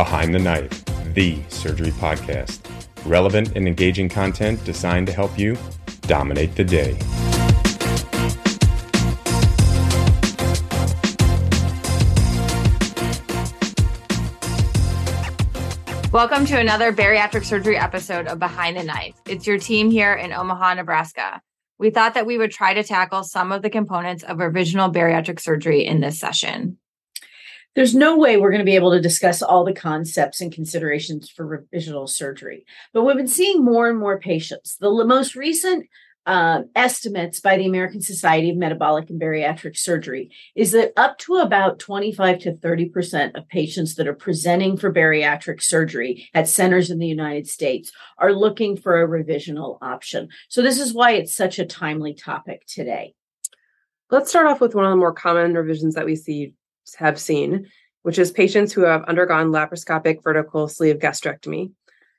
Behind the Knife, the surgery podcast. Relevant and engaging content designed to help you dominate the day. Welcome to another bariatric surgery episode of Behind the Knife. It's your team here in Omaha, Nebraska. We thought that we would try to tackle some of the components of revisional bariatric surgery in this session. There's no way we're going to be able to discuss all the concepts and considerations for revisional surgery, but we've been seeing more and more patients. The most recent uh, estimates by the American Society of Metabolic and Bariatric Surgery is that up to about 25 to 30% of patients that are presenting for bariatric surgery at centers in the United States are looking for a revisional option. So, this is why it's such a timely topic today. Let's start off with one of the more common revisions that we see have seen, which is patients who have undergone laparoscopic vertical sleeve gastrectomy.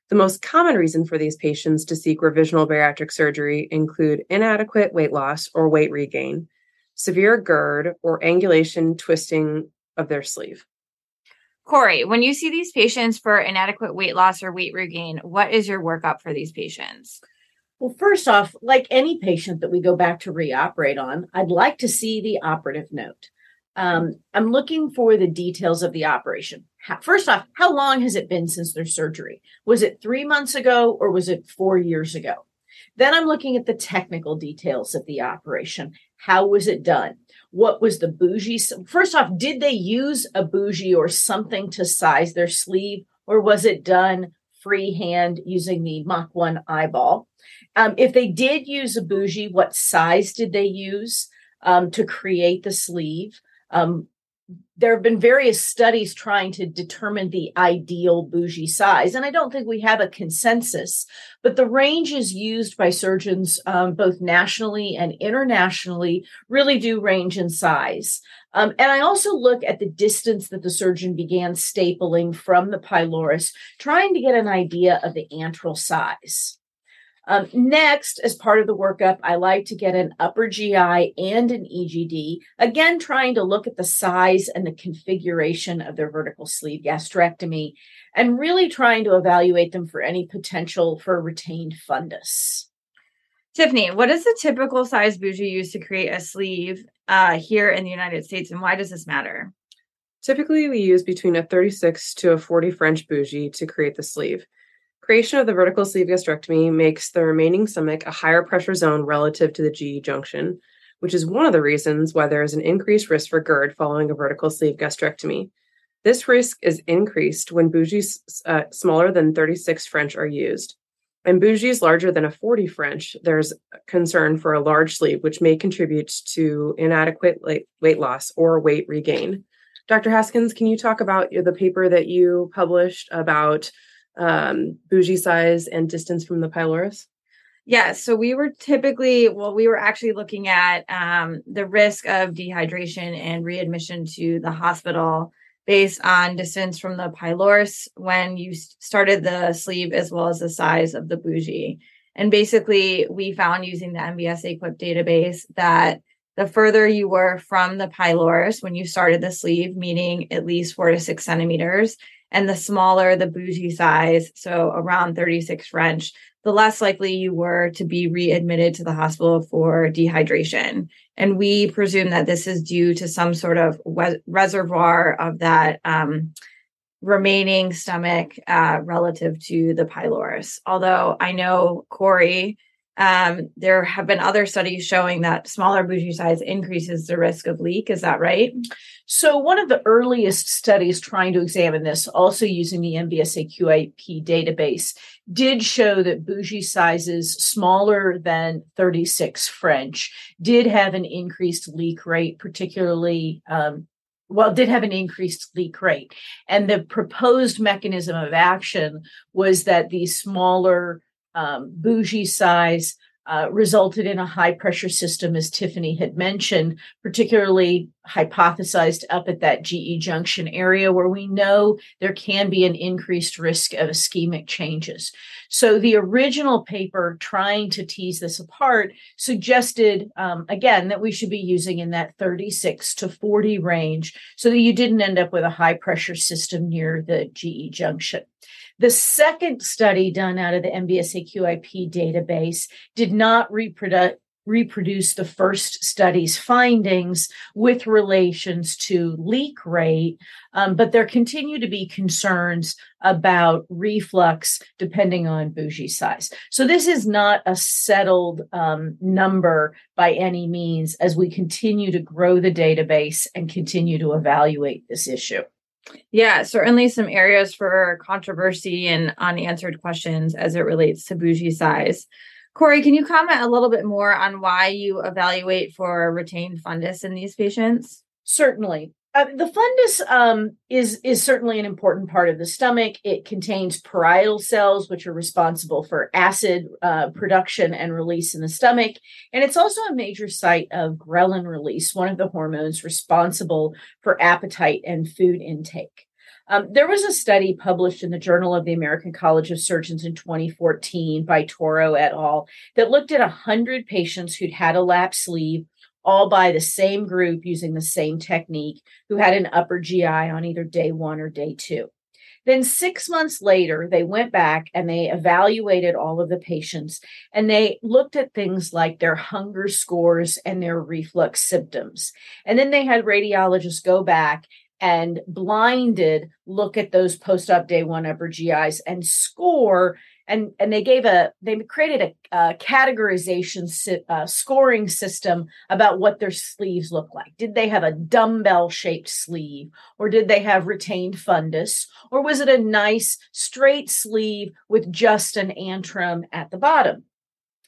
The most common reason for these patients to seek revisional bariatric surgery include inadequate weight loss or weight regain, severe GERD, or angulation twisting of their sleeve. Corey, when you see these patients for inadequate weight loss or weight regain, what is your workup for these patients? Well, first off, like any patient that we go back to reoperate on, I'd like to see the operative note. Um, I'm looking for the details of the operation. First off, how long has it been since their surgery? Was it three months ago or was it four years ago? Then I'm looking at the technical details of the operation. How was it done? What was the bougie? First off, did they use a bougie or something to size their sleeve, or was it done freehand using the Mach 1 eyeball? Um, if they did use a bougie, what size did they use um, to create the sleeve? Um, there have been various studies trying to determine the ideal bougie size, and I don't think we have a consensus, but the ranges used by surgeons, um, both nationally and internationally, really do range in size. Um, and I also look at the distance that the surgeon began stapling from the pylorus, trying to get an idea of the antral size. Um, next, as part of the workup, I like to get an upper GI and an EGD, again, trying to look at the size and the configuration of their vertical sleeve gastrectomy and really trying to evaluate them for any potential for retained fundus. Tiffany, what is the typical size bougie used to create a sleeve uh, here in the United States, and why does this matter? Typically, we use between a 36 to a 40 French bougie to create the sleeve. Creation of the vertical sleeve gastrectomy makes the remaining stomach a higher pressure zone relative to the GE junction, which is one of the reasons why there is an increased risk for GERD following a vertical sleeve gastrectomy. This risk is increased when bougies uh, smaller than 36 French are used. And bougies larger than a 40 French, there's concern for a large sleeve, which may contribute to inadequate weight loss or weight regain. Dr. Haskins, can you talk about the paper that you published about um, bougie size and distance from the pylorus? Yeah, so we were typically, well, we were actually looking at um, the risk of dehydration and readmission to the hospital based on distance from the pylorus when you started the sleeve as well as the size of the bougie. And basically, we found using the MBSAQIP database that the further you were from the pylorus when you started the sleeve, meaning at least four to six centimeters, and the smaller the bougie size, so around 36 French, the less likely you were to be readmitted to the hospital for dehydration. And we presume that this is due to some sort of we- reservoir of that um, remaining stomach uh, relative to the pylorus. Although I know Corey um, there have been other studies showing that smaller bougie size increases the risk of leak. Is that right? So, one of the earliest studies trying to examine this, also using the MBSA QIP database, did show that bougie sizes smaller than 36 French did have an increased leak rate, particularly um, well, did have an increased leak rate. And the proposed mechanism of action was that these smaller um, bougie size uh, resulted in a high pressure system, as Tiffany had mentioned, particularly hypothesized up at that GE junction area where we know there can be an increased risk of ischemic changes. So the original paper trying to tease this apart suggested, um, again, that we should be using in that 36 to 40 range so that you didn't end up with a high pressure system near the GE junction. The second study done out of the MBSA QIP database did not reproduce reproduce the first study's findings with relations to leak rate, um, but there continue to be concerns about reflux depending on bougie size. So this is not a settled um, number by any means as we continue to grow the database and continue to evaluate this issue. Yeah, certainly some areas for controversy and unanswered questions as it relates to bougie size. Corey, can you comment a little bit more on why you evaluate for retained fundus in these patients? Certainly. Uh, the fundus um, is is certainly an important part of the stomach. It contains parietal cells, which are responsible for acid uh, production and release in the stomach, and it's also a major site of ghrelin release, one of the hormones responsible for appetite and food intake. Um, there was a study published in the Journal of the American College of Surgeons in 2014 by Toro et al. that looked at 100 patients who'd had a lap sleeve all by the same group using the same technique who had an upper GI on either day one or day two. Then, six months later, they went back and they evaluated all of the patients and they looked at things like their hunger scores and their reflux symptoms. And then they had radiologists go back and blinded look at those post-op day one upper GIs and score and and they gave a they created a, a categorization uh, scoring system about what their sleeves look like. Did they have a dumbbell shaped sleeve or did they have retained fundus or was it a nice straight sleeve with just an antrum at the bottom?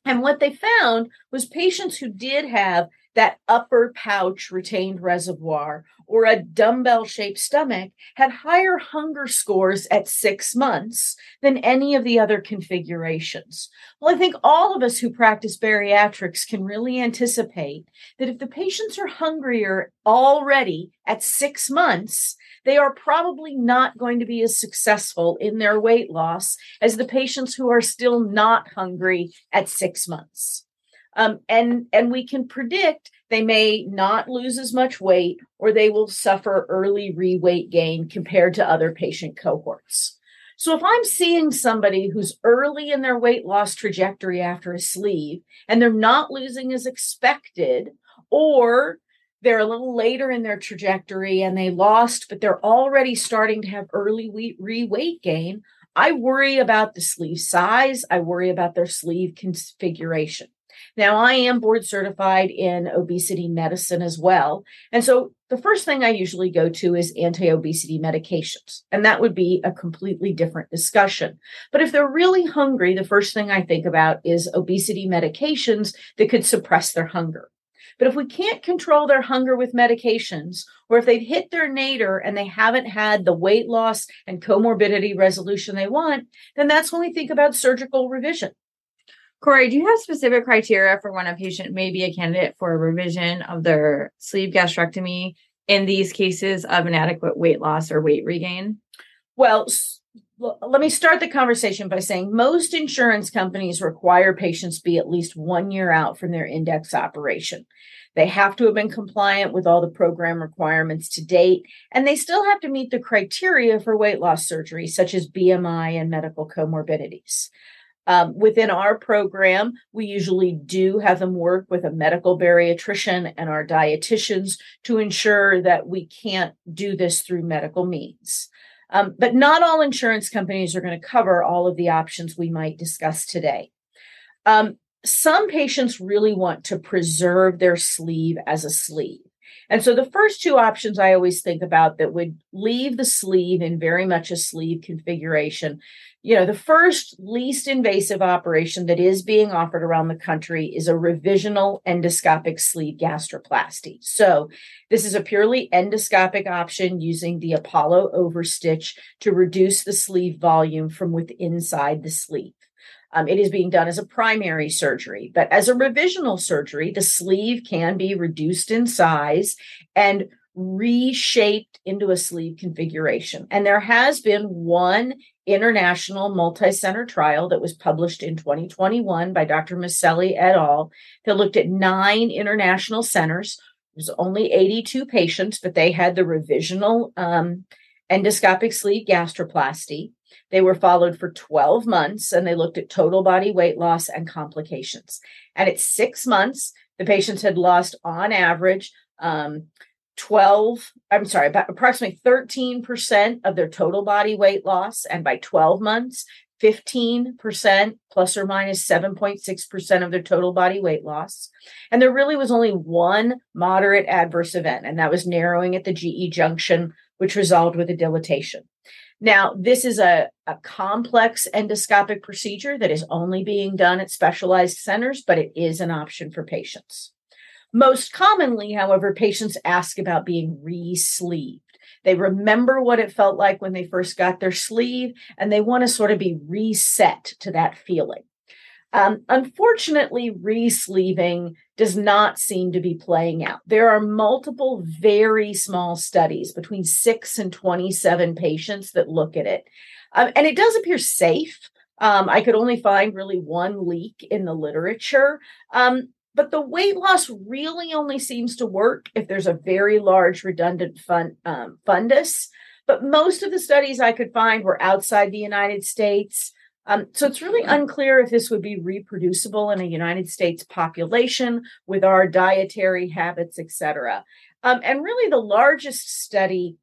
And what they found was patients who did have that upper pouch retained reservoir or a dumbbell shaped stomach had higher hunger scores at six months than any of the other configurations. Well, I think all of us who practice bariatrics can really anticipate that if the patients are hungrier already at six months, they are probably not going to be as successful in their weight loss as the patients who are still not hungry at six months. Um, and and we can predict they may not lose as much weight or they will suffer early reweight gain compared to other patient cohorts. So if I'm seeing somebody who's early in their weight loss trajectory after a sleeve and they're not losing as expected, or they're a little later in their trajectory and they lost, but they're already starting to have early re-weight gain, I worry about the sleeve size. I worry about their sleeve configuration. Now, I am board certified in obesity medicine as well. And so the first thing I usually go to is anti obesity medications. And that would be a completely different discussion. But if they're really hungry, the first thing I think about is obesity medications that could suppress their hunger. But if we can't control their hunger with medications, or if they've hit their nadir and they haven't had the weight loss and comorbidity resolution they want, then that's when we think about surgical revision. Corey, do you have specific criteria for when a patient may be a candidate for a revision of their sleeve gastrectomy in these cases of inadequate weight loss or weight regain? Well, let me start the conversation by saying most insurance companies require patients be at least one year out from their index operation. They have to have been compliant with all the program requirements to date, and they still have to meet the criteria for weight loss surgery, such as BMI and medical comorbidities. Um, within our program, we usually do have them work with a medical bariatrician and our dietitians to ensure that we can't do this through medical means. Um, but not all insurance companies are going to cover all of the options we might discuss today. Um, some patients really want to preserve their sleeve as a sleeve. And so the first two options I always think about that would leave the sleeve in very much a sleeve configuration you know, the first least invasive operation that is being offered around the country is a revisional endoscopic sleeve gastroplasty. So, this is a purely endoscopic option using the Apollo overstitch to reduce the sleeve volume from within inside the sleeve. Um, it is being done as a primary surgery, but as a revisional surgery, the sleeve can be reduced in size and reshaped into a sleeve configuration. And there has been one international multi-center trial that was published in 2021 by Dr. Maselli et al. that looked at nine international centers. It was only 82 patients, but they had the revisional um, endoscopic sleeve gastroplasty. They were followed for 12 months and they looked at total body weight loss and complications. And at six months, the patients had lost on average um, 12, I'm sorry, about approximately 13% of their total body weight loss. And by 12 months, 15% plus or minus 7.6% of their total body weight loss. And there really was only one moderate adverse event, and that was narrowing at the GE junction, which resolved with a dilatation. Now, this is a, a complex endoscopic procedure that is only being done at specialized centers, but it is an option for patients. Most commonly, however, patients ask about being re sleeved. They remember what it felt like when they first got their sleeve, and they want to sort of be reset to that feeling. Um, unfortunately, re-sleeving does not seem to be playing out. There are multiple very small studies between six and 27 patients that look at it. Um, and it does appear safe. Um, I could only find really one leak in the literature. Um, but the weight loss really only seems to work if there's a very large redundant fun, um, fundus. But most of the studies I could find were outside the United States. Um, so it's really unclear if this would be reproducible in a United States population with our dietary habits, et cetera. Um, and really, the largest study,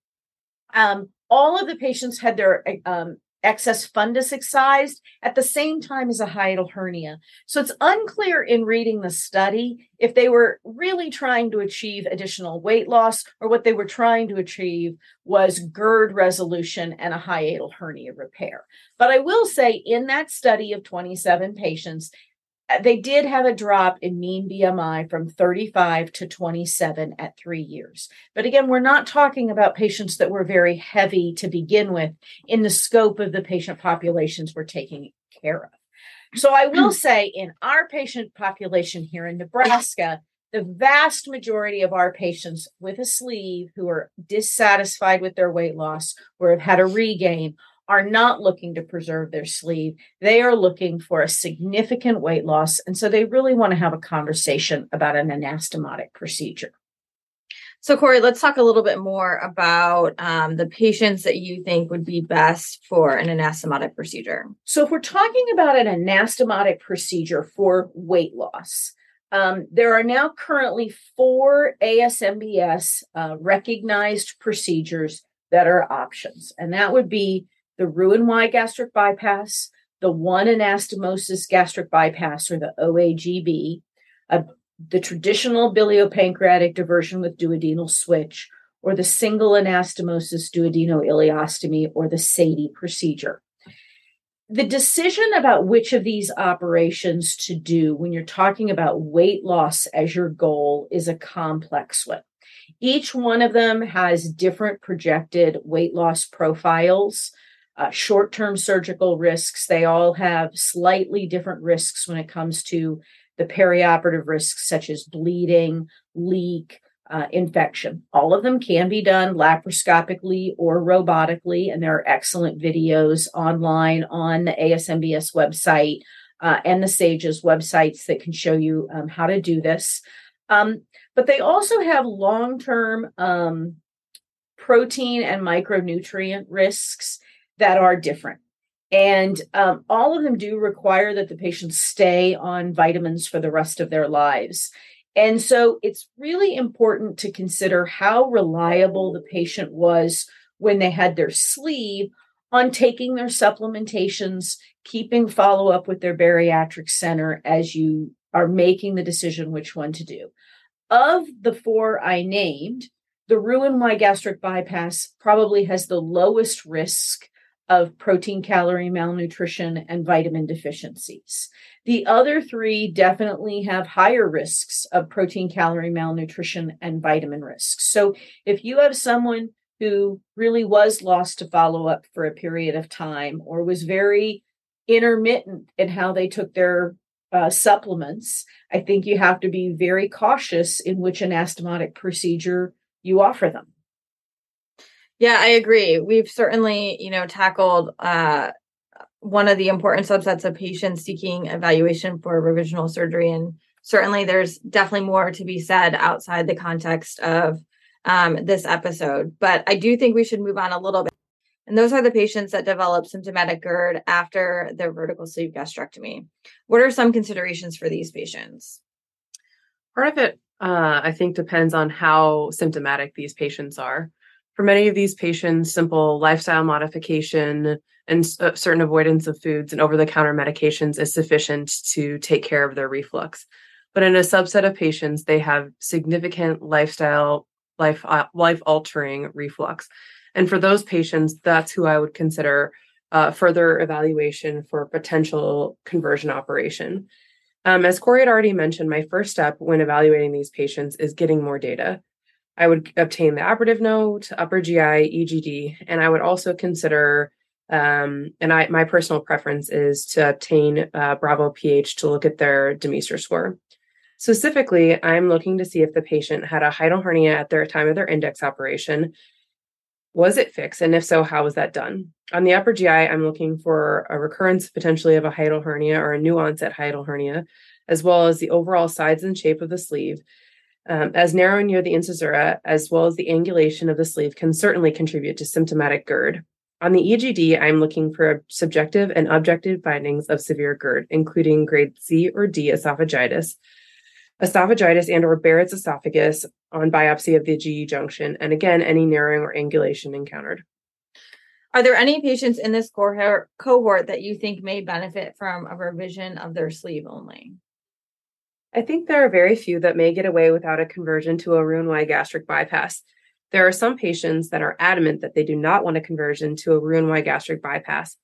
um, all of the patients had their um, excess fundus excised at the same time as a hiatal hernia. So it's unclear in reading the study if they were really trying to achieve additional weight loss or what they were trying to achieve was GERD resolution and a hiatal hernia repair. But I will say in that study of 27 patients, they did have a drop in mean BMI from 35 to 27 at three years. But again, we're not talking about patients that were very heavy to begin with in the scope of the patient populations we're taking care of. So I will hmm. say in our patient population here in Nebraska, the vast majority of our patients with a sleeve who are dissatisfied with their weight loss or have had a regain are not looking to preserve their sleeve. They are looking for a significant weight loss. And so they really want to have a conversation about an anastomotic procedure. So, Corey, let's talk a little bit more about um, the patients that you think would be best for an anastomotic procedure. So, if we're talking about an anastomotic procedure for weight loss, um, there are now currently four ASMBS uh, recognized procedures that are options, and that would be the Roux-en-Y gastric bypass, the one anastomosis gastric bypass or the OAGB, uh, the traditional biliopancreatic diversion with duodenal switch, or the single anastomosis duodeno-ileostomy or the SADIE procedure. The decision about which of these operations to do when you're talking about weight loss as your goal is a complex one. Each one of them has different projected weight loss profiles uh, short term surgical risks. They all have slightly different risks when it comes to the perioperative risks, such as bleeding, leak, uh, infection. All of them can be done laparoscopically or robotically, and there are excellent videos online on the ASMBS website uh, and the SAGES websites that can show you um, how to do this. Um, but they also have long term um, protein and micronutrient risks that are different. And um, all of them do require that the patients stay on vitamins for the rest of their lives. And so it's really important to consider how reliable the patient was when they had their sleeve on taking their supplementations, keeping follow up with their bariatric center as you are making the decision which one to do. Of the four I named, the Roux-en-Y gastric bypass probably has the lowest risk of protein calorie malnutrition and vitamin deficiencies. The other three definitely have higher risks of protein calorie malnutrition and vitamin risks. So if you have someone who really was lost to follow up for a period of time or was very intermittent in how they took their uh, supplements, I think you have to be very cautious in which anastomotic procedure you offer them. Yeah, I agree. We've certainly, you know, tackled uh, one of the important subsets of patients seeking evaluation for revisional surgery. And certainly there's definitely more to be said outside the context of um, this episode. But I do think we should move on a little bit. And those are the patients that develop symptomatic GERD after their vertical sleeve gastrectomy. What are some considerations for these patients? Part of it, uh, I think, depends on how symptomatic these patients are. For many of these patients, simple lifestyle modification and uh, certain avoidance of foods and over the counter medications is sufficient to take care of their reflux. But in a subset of patients, they have significant lifestyle, life, uh, life altering reflux. And for those patients, that's who I would consider uh, further evaluation for potential conversion operation. Um, as Corey had already mentioned, my first step when evaluating these patients is getting more data. I would obtain the operative note, upper GI, EGD, and I would also consider, um, and I my personal preference is to obtain uh, Bravo PH to look at their Demeester score. Specifically, I'm looking to see if the patient had a hiatal hernia at their time of their index operation was it fixed? And if so, how was that done? On the upper GI, I'm looking for a recurrence potentially of a hiatal hernia or a new onset hiatal hernia, as well as the overall size and shape of the sleeve. Um, as narrow near the incisura, as well as the angulation of the sleeve, can certainly contribute to symptomatic GERD. On the EGD, I'm looking for subjective and objective findings of severe GERD, including grade C or D esophagitis, esophagitis and or Barrett's esophagus on biopsy of the GE junction, and again, any narrowing or angulation encountered. Are there any patients in this cohort, cohort that you think may benefit from a revision of their sleeve only? I think there are very few that may get away without a conversion to a Roux-en-Y gastric bypass. There are some patients that are adamant that they do not want a conversion to a Roux-en-Y gastric bypass.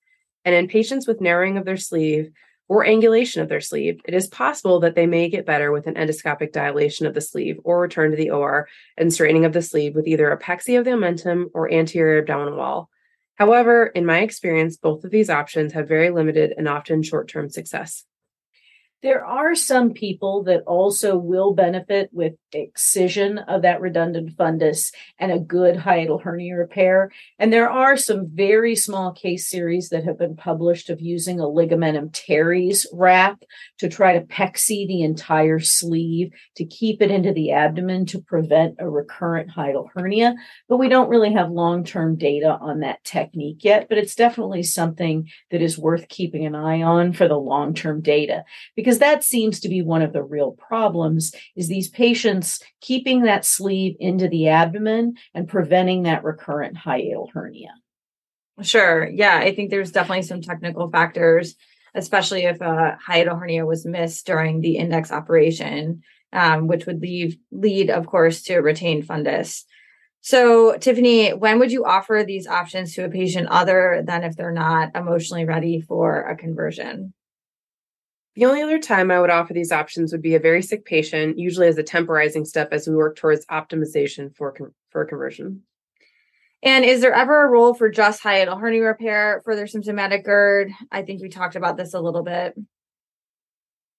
And in patients with narrowing of their sleeve, or angulation of their sleeve, it is possible that they may get better with an endoscopic dilation of the sleeve or return to the OR and straightening of the sleeve with either apexia of the omentum or anterior abdominal wall. However, in my experience, both of these options have very limited and often short term success. There are some people that also will benefit with excision of that redundant fundus and a good hiatal hernia repair. And there are some very small case series that have been published of using a ligamentum teres wrap to try to pexy the entire sleeve to keep it into the abdomen to prevent a recurrent hiatal hernia. But we don't really have long term data on that technique yet, but it's definitely something that is worth keeping an eye on for the long term data because that seems to be one of the real problems is these patients keeping that sleeve into the abdomen and preventing that recurrent hiatal hernia. Sure. Yeah, I think there's definitely some technical factors, especially if a hiatal hernia was missed during the index operation, um, which would leave lead, of course, to retained fundus. So, Tiffany, when would you offer these options to a patient other than if they're not emotionally ready for a conversion? The only other time I would offer these options would be a very sick patient, usually as a temporizing step as we work towards optimization for, for conversion. And is there ever a role for just hiatal hernia repair for their symptomatic GERD? I think we talked about this a little bit.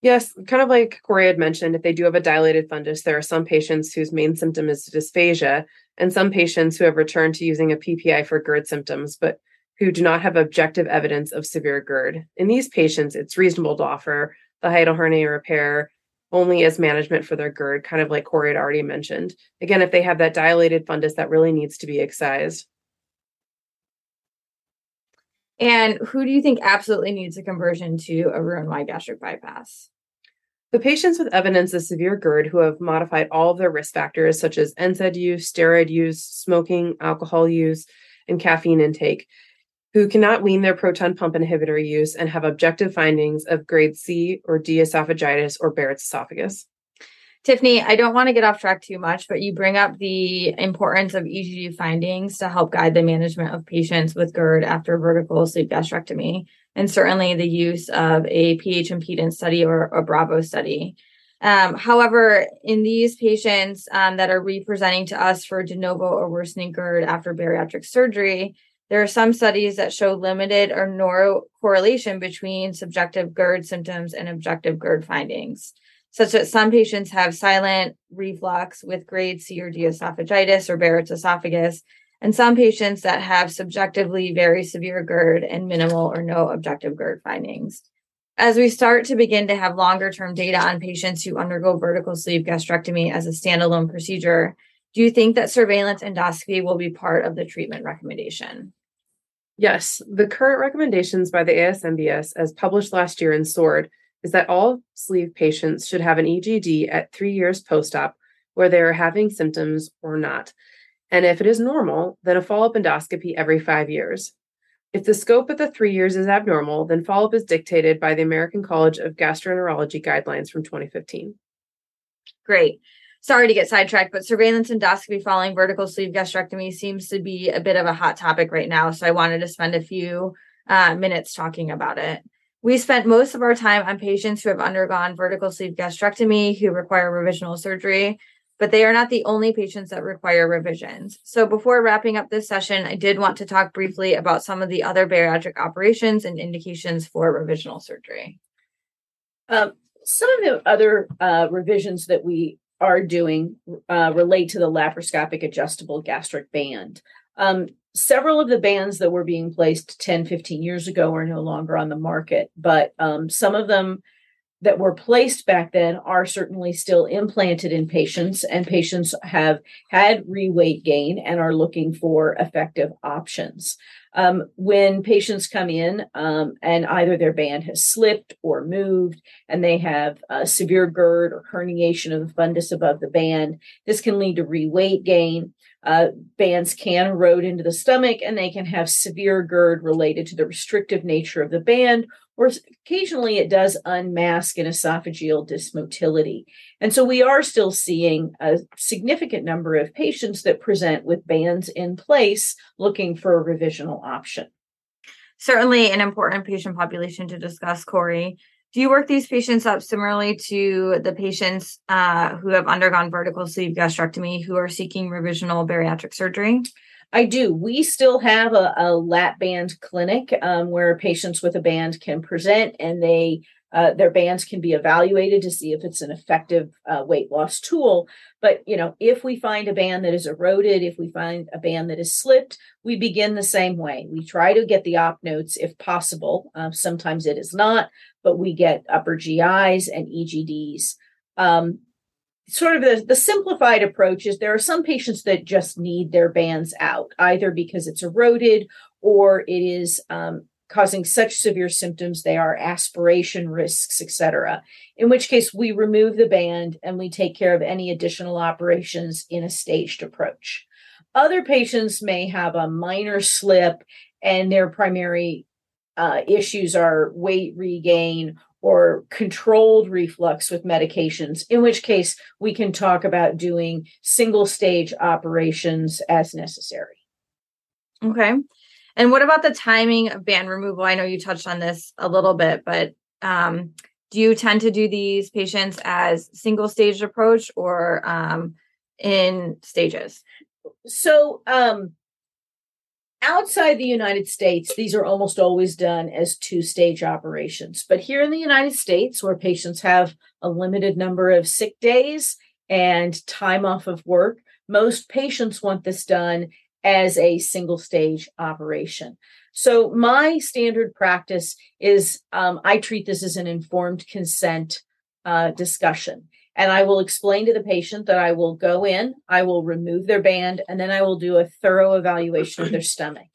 Yes, kind of like Corey had mentioned, if they do have a dilated fundus, there are some patients whose main symptom is dysphagia, and some patients who have returned to using a PPI for GERD symptoms, but who do not have objective evidence of severe GERD. In these patients, it's reasonable to offer the hiatal hernia repair only as management for their GERD, kind of like Corey had already mentioned. Again, if they have that dilated fundus, that really needs to be excised. And who do you think absolutely needs a conversion to a Roux-en-Y gastric bypass? The patients with evidence of severe GERD who have modified all of their risk factors, such as NSAID use, steroid use, smoking, alcohol use, and caffeine intake, who cannot wean their proton pump inhibitor use and have objective findings of grade C or D esophagitis or Barrett's esophagus. Tiffany, I don't want to get off track too much, but you bring up the importance of EGD findings to help guide the management of patients with GERD after vertical sleeve gastrectomy, and certainly the use of a pH impedance study or a Bravo study. Um, however, in these patients um, that are representing to us for de novo or worsening GERD after bariatric surgery, there are some studies that show limited or no correlation between subjective GERD symptoms and objective GERD findings, such that some patients have silent reflux with grade C or D esophagitis or Barrett's esophagus, and some patients that have subjectively very severe GERD and minimal or no objective GERD findings. As we start to begin to have longer term data on patients who undergo vertical sleeve gastrectomy as a standalone procedure, do you think that surveillance endoscopy will be part of the treatment recommendation? Yes, the current recommendations by the ASMBS, as published last year in SOARD, is that all sleeve patients should have an EGD at three years post op, where they are having symptoms or not. And if it is normal, then a follow up endoscopy every five years. If the scope of the three years is abnormal, then follow up is dictated by the American College of Gastroenterology guidelines from 2015. Great. Sorry to get sidetracked, but surveillance endoscopy following vertical sleeve gastrectomy seems to be a bit of a hot topic right now. So I wanted to spend a few uh, minutes talking about it. We spent most of our time on patients who have undergone vertical sleeve gastrectomy who require revisional surgery but they are not the only patients that require revisions. So before wrapping up this session, I did want to talk briefly about some of the other bariatric operations and indications for revisional surgery. Um, some of the other uh, revisions that we are doing uh, relate to the laparoscopic adjustable gastric band. Um, several of the bands that were being placed 10, 15 years ago are no longer on the market, but um, some of them that were placed back then are certainly still implanted in patients, and patients have had reweight gain and are looking for effective options. Um, when patients come in um, and either their band has slipped or moved and they have a severe GERD or herniation of the fundus above the band, this can lead to reweight gain. Uh, bands can erode into the stomach and they can have severe GERD related to the restrictive nature of the band or occasionally it does unmask an esophageal dysmotility. And so we are still seeing a significant number of patients that present with bands in place looking for a revisional option. Certainly an important patient population to discuss, Corey. Do you work these patients up similarly to the patients uh, who have undergone vertical sleeve gastrectomy who are seeking revisional bariatric surgery? I do. We still have a, a lap band clinic um, where patients with a band can present and they uh, their bands can be evaluated to see if it's an effective uh, weight loss tool. But you know, if we find a band that is eroded, if we find a band that is slipped, we begin the same way. We try to get the op notes if possible. Uh, sometimes it is not, but we get upper GIs and EGDs. Um, sort of the, the simplified approach is there are some patients that just need their bands out, either because it's eroded or it is um, causing such severe symptoms they are aspiration risks, etc. In which case we remove the band and we take care of any additional operations in a staged approach. Other patients may have a minor slip and their primary uh, issues are weight regain or controlled reflux with medications, in which case we can talk about doing single stage operations as necessary. Okay. And what about the timing of band removal? I know you touched on this a little bit, but um, do you tend to do these patients as single stage approach or um, in stages? So, um, outside the United States, these are almost always done as two stage operations. But here in the United States, where patients have a limited number of sick days and time off of work, most patients want this done as a single stage operation. So, my standard practice is um, I treat this as an informed consent uh, discussion. And I will explain to the patient that I will go in, I will remove their band, and then I will do a thorough evaluation of their stomach.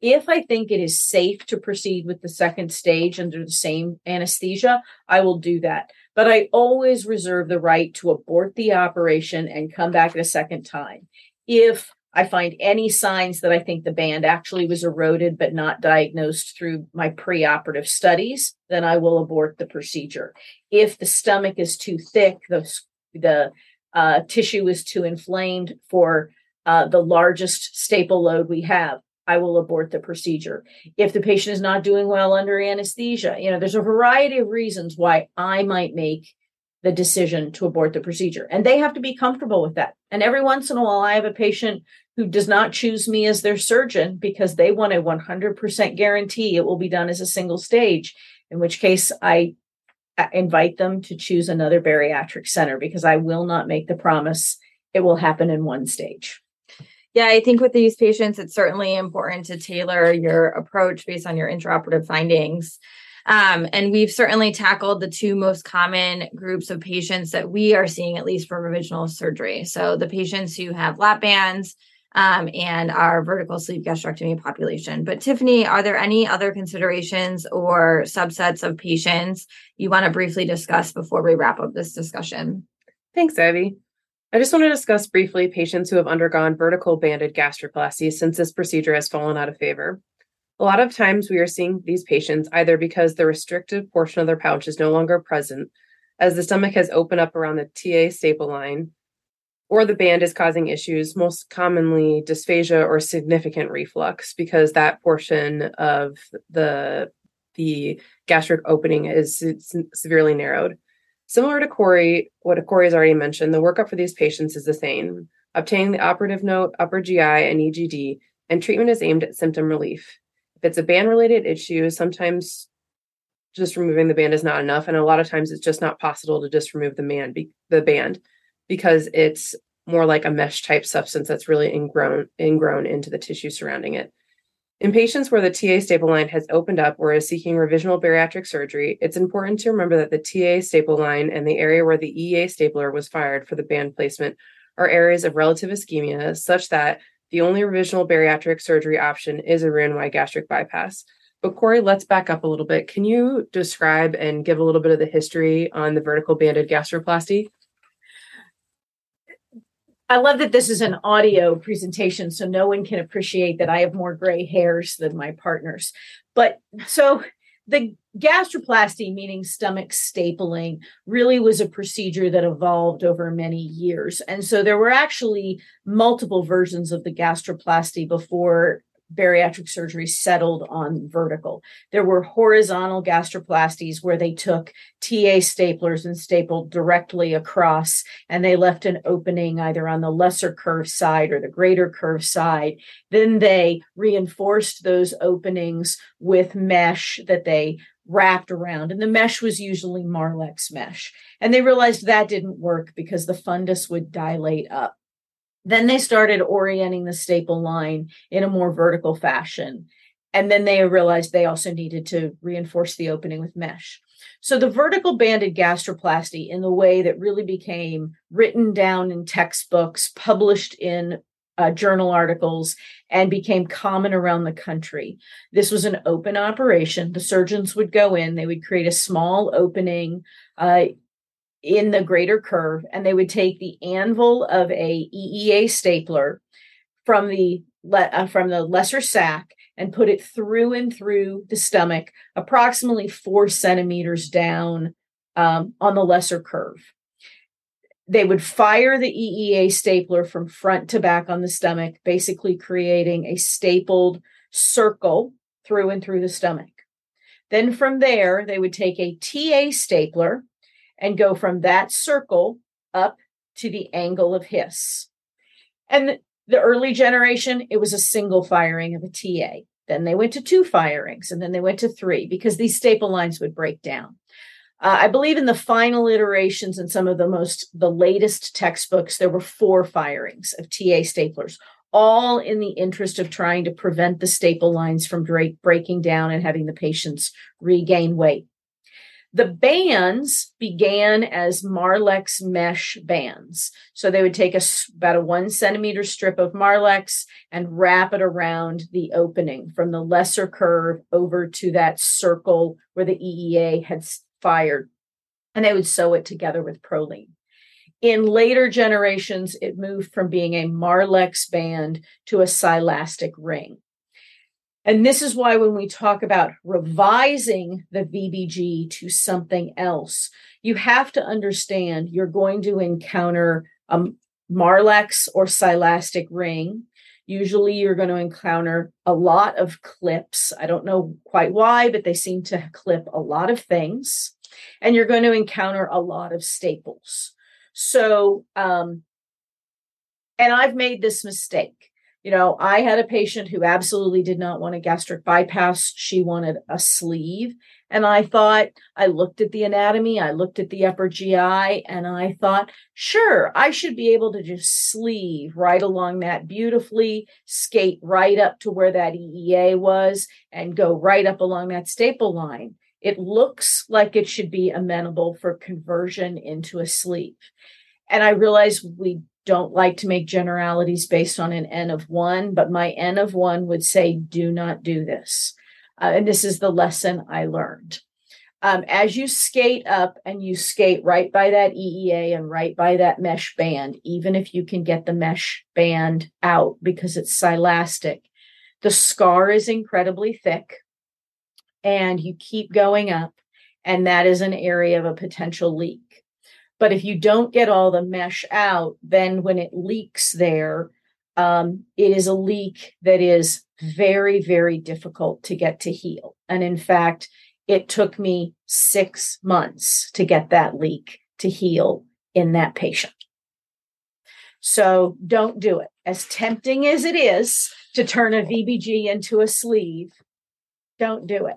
If I think it is safe to proceed with the second stage under the same anesthesia, I will do that. But I always reserve the right to abort the operation and come back a second time. If I find any signs that I think the band actually was eroded but not diagnosed through my preoperative studies, then I will abort the procedure. If the stomach is too thick, the, the uh, tissue is too inflamed for uh, the largest staple load we have, I will abort the procedure. If the patient is not doing well under anesthesia, you know, there's a variety of reasons why I might make the decision to abort the procedure. And they have to be comfortable with that. And every once in a while, I have a patient who does not choose me as their surgeon because they want a 100% guarantee it will be done as a single stage, in which case I invite them to choose another bariatric center because I will not make the promise it will happen in one stage. Yeah, I think with these patients, it's certainly important to tailor your approach based on your intraoperative findings. Um, and we've certainly tackled the two most common groups of patients that we are seeing, at least for revisional surgery. So the patients who have lap bands um, and our vertical sleeve gastrectomy population. But Tiffany, are there any other considerations or subsets of patients you want to briefly discuss before we wrap up this discussion? Thanks, Ivy. I just want to discuss briefly patients who have undergone vertical banded gastroplasty since this procedure has fallen out of favor. A lot of times we are seeing these patients either because the restricted portion of their pouch is no longer present, as the stomach has opened up around the TA staple line, or the band is causing issues, most commonly dysphagia or significant reflux, because that portion of the the gastric opening is severely narrowed. Similar to Corey, what Corey has already mentioned, the workup for these patients is the same obtaining the operative note, upper GI, and EGD, and treatment is aimed at symptom relief. If it's a band related issue, sometimes just removing the band is not enough. And a lot of times it's just not possible to just remove the, man, be, the band because it's more like a mesh type substance that's really ingrown, ingrown into the tissue surrounding it. In patients where the TA staple line has opened up or is seeking revisional bariatric surgery, it's important to remember that the TA staple line and the area where the EEA stapler was fired for the band placement are areas of relative ischemia, such that the only revisional bariatric surgery option is a Roux-en-Y gastric bypass. But Corey, let's back up a little bit. Can you describe and give a little bit of the history on the vertical banded gastroplasty? I love that this is an audio presentation, so no one can appreciate that I have more gray hairs than my partners. But so the gastroplasty, meaning stomach stapling, really was a procedure that evolved over many years. And so there were actually multiple versions of the gastroplasty before bariatric surgery settled on vertical. There were horizontal gastroplasties where they took TA staplers and stapled directly across, and they left an opening either on the lesser curve side or the greater curve side. Then they reinforced those openings with mesh that they wrapped around, and the mesh was usually Marlex mesh. And they realized that didn't work because the fundus would dilate up. Then they started orienting the staple line in a more vertical fashion. And then they realized they also needed to reinforce the opening with mesh. So the vertical banded gastroplasty, in the way that really became written down in textbooks, published in uh, journal articles, and became common around the country. This was an open operation. The surgeons would go in, they would create a small opening uh, in the greater curve and they would take the anvil of a EEA stapler from the uh, from the lesser sac and put it through and through the stomach approximately four centimeters down um, on the lesser curve they would fire the EEA stapler from front to back on the stomach basically creating a stapled circle through and through the stomach then from there they would take a TA stapler and go from that circle up to the angle of His. And the early generation, it was a single firing of a TA. Then they went to two firings and then they went to three because these staple lines would break down. Uh, I believe in the final iterations and some of the most, the latest textbooks, there were four firings of TA staplers, all in the interest of trying to prevent the staple lines from break, breaking down and having the patients regain weight. The bands began as Marlex mesh bands. So they would take a, about a one centimeter strip of Marlex and wrap it around the opening from the lesser curve over to that circle where the EEA had fired. And they would sew it together with Prolene. In later generations, it moved from being a Marlex band to a silastic ring. And this is why when we talk about revising the VBG to something else, you have to understand you're going to encounter a Marlex or silastic ring. Usually you're going to encounter a lot of clips. I don't know quite why, but they seem to clip a lot of things. and you're going to encounter a lot of staples. So, um, and I've made this mistake. You know, I had a patient who absolutely did not want a gastric bypass. She wanted a sleeve. And I thought, I looked at the anatomy, I looked at the upper GI, and I thought, sure, I should be able to just sleeve right along that beautifully, skate right up to where that EEA was, and go right up along that staple line. It looks like it should be amenable for conversion into a sleeve. And I realized we don't like to make generalities based on an N of one, but my N of one would say, do not do this. Uh, and this is the lesson I learned. Um, as you skate up and you skate right by that EEA and right by that mesh band, even if you can get the mesh band out because it's silastic, the scar is incredibly thick and you keep going up, and that is an area of a potential leak. But if you don't get all the mesh out, then when it leaks there, um, it is a leak that is very, very difficult to get to heal. And in fact, it took me six months to get that leak to heal in that patient. So don't do it. As tempting as it is to turn a VBG into a sleeve, don't do it.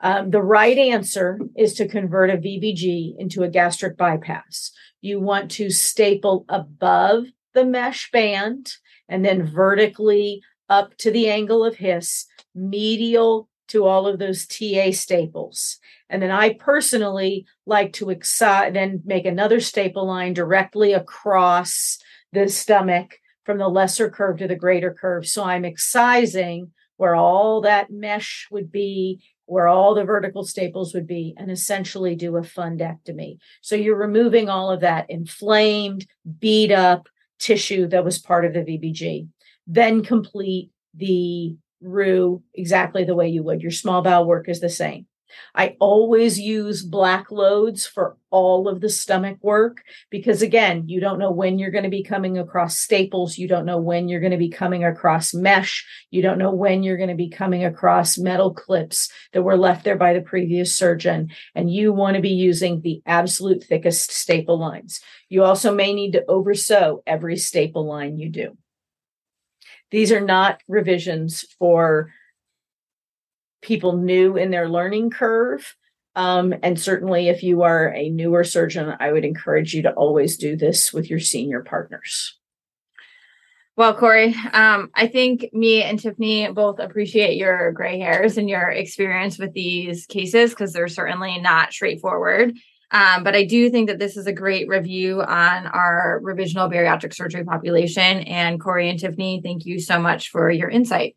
Um, the right answer is to convert a VBG into a gastric bypass. You want to staple above the mesh band and then vertically up to the angle of His, medial to all of those TA staples. And then I personally like to excise, then make another staple line directly across the stomach from the lesser curve to the greater curve. So I'm excising where all that mesh would be, where all the vertical staples would be, and essentially do a fundectomy. So you're removing all of that inflamed, beat up tissue that was part of the VBG then complete the roux exactly the way you would. Your small bowel work is the same. I always use black loads for all of the stomach work because, again, you don't know when you're going to be coming across staples. You don't know when you're going to be coming across mesh. You don't know when you're going to be coming across metal clips that were left there by the previous surgeon. And you want to be using the absolute thickest staple lines. You also may need to oversew every staple line you do. These are not revisions for people new in their learning curve. Um, and certainly, if you are a newer surgeon, I would encourage you to always do this with your senior partners. Well, Corey, um, I think me and Tiffany both appreciate your gray hairs and your experience with these cases because they're certainly not straightforward. Um, but I do think that this is a great review on our revisional bariatric surgery population. And Corey and Tiffany, thank you so much for your insight.